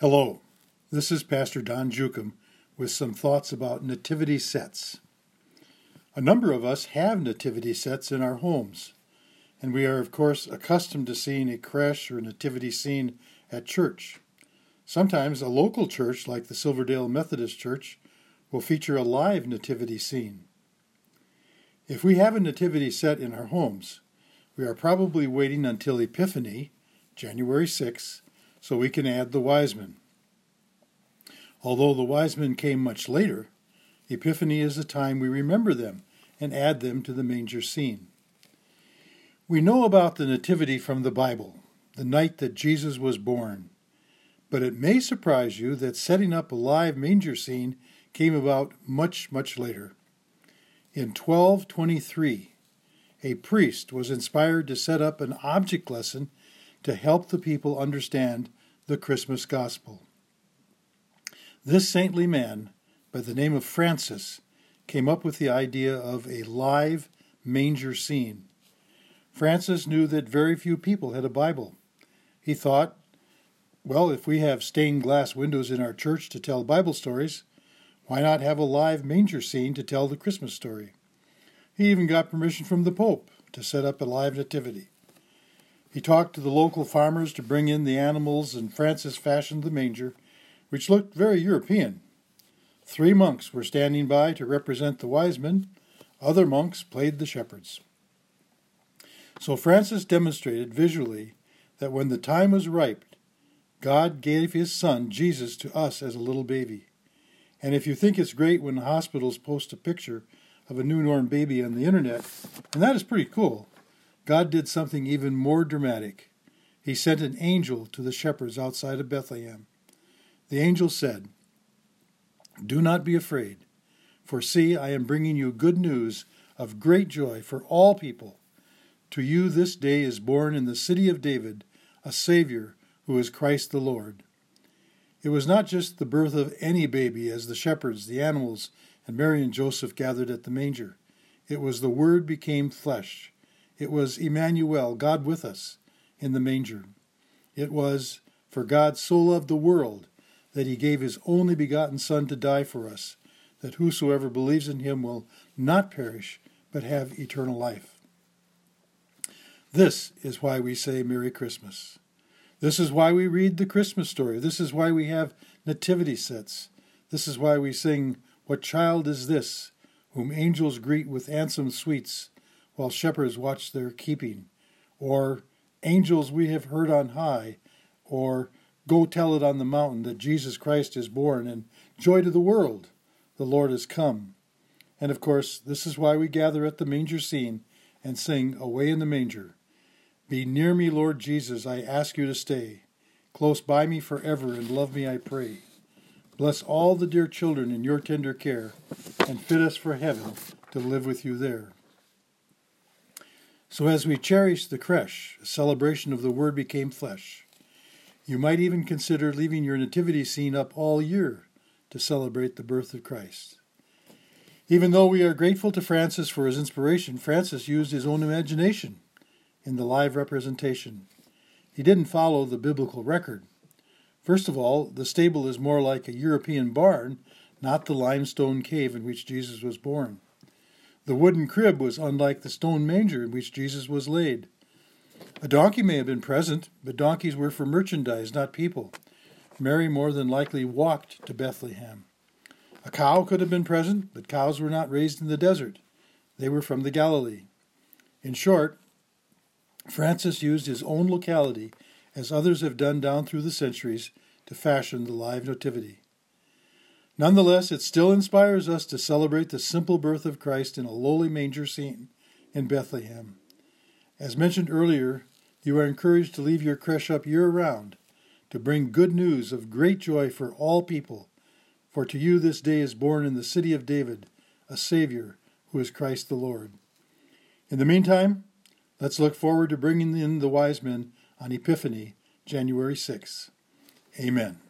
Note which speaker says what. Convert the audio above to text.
Speaker 1: Hello, this is Pastor Don Jukum with some thoughts about nativity sets. A number of us have nativity sets in our homes, and we are, of course, accustomed to seeing a creche or nativity scene at church. Sometimes a local church, like the Silverdale Methodist Church, will feature a live nativity scene. If we have a nativity set in our homes, we are probably waiting until Epiphany, January 6, so we can add the wise men. Although the wise men came much later, Epiphany is the time we remember them and add them to the manger scene. We know about the Nativity from the Bible, the night that Jesus was born, but it may surprise you that setting up a live manger scene came about much, much later. In 1223, a priest was inspired to set up an object lesson to help the people understand the Christmas gospel. This saintly man, by the name of Francis, came up with the idea of a live manger scene. Francis knew that very few people had a Bible. He thought, well, if we have stained glass windows in our church to tell Bible stories, why not have a live manger scene to tell the Christmas story? He even got permission from the Pope to set up a live nativity. He talked to the local farmers to bring in the animals, and Francis fashioned the manger, which looked very European. Three monks were standing by to represent the wise men. Other monks played the shepherds. So Francis demonstrated visually that when the time was ripe, God gave his son, Jesus, to us as a little baby. And if you think it's great when hospitals post a picture of a newborn baby on the internet, and that is pretty cool, God did something even more dramatic. He sent an angel to the shepherds outside of Bethlehem. The angel said, Do not be afraid, for see, I am bringing you good news of great joy for all people. To you this day is born in the city of David a Savior who is Christ the Lord. It was not just the birth of any baby as the shepherds, the animals, and Mary and Joseph gathered at the manger. It was the Word became flesh it was Emmanuel, God with us, in the manger. It was, for God so loved the world that he gave his only begotten Son to die for us, that whosoever believes in him will not perish, but have eternal life. This is why we say Merry Christmas. This is why we read the Christmas story. This is why we have nativity sets. This is why we sing, What child is this, whom angels greet with ansome sweets? While shepherds watch their keeping, or angels we have heard on high, or go tell it on the mountain that Jesus Christ is born, and joy to the world, the Lord is come. And of course, this is why we gather at the manger scene and sing Away in the Manger. Be near me, Lord Jesus, I ask you to stay. Close by me forever, and love me, I pray. Bless all the dear children in your tender care, and fit us for heaven to live with you there. So, as we cherish the creche, a celebration of the Word became flesh, you might even consider leaving your nativity scene up all year to celebrate the birth of Christ. Even though we are grateful to Francis for his inspiration, Francis used his own imagination in the live representation. He didn't follow the biblical record. First of all, the stable is more like a European barn, not the limestone cave in which Jesus was born. The wooden crib was unlike the stone manger in which Jesus was laid. A donkey may have been present, but donkeys were for merchandise, not people. Mary more than likely walked to Bethlehem. A cow could have been present, but cows were not raised in the desert. They were from the Galilee. In short, Francis used his own locality, as others have done down through the centuries, to fashion the live nativity. Nonetheless, it still inspires us to celebrate the simple birth of Christ in a lowly manger scene in Bethlehem. As mentioned earlier, you are encouraged to leave your creche up year round to bring good news of great joy for all people. For to you this day is born in the city of David a Savior who is Christ the Lord. In the meantime, let's look forward to bringing in the wise men on Epiphany, January 6th. Amen.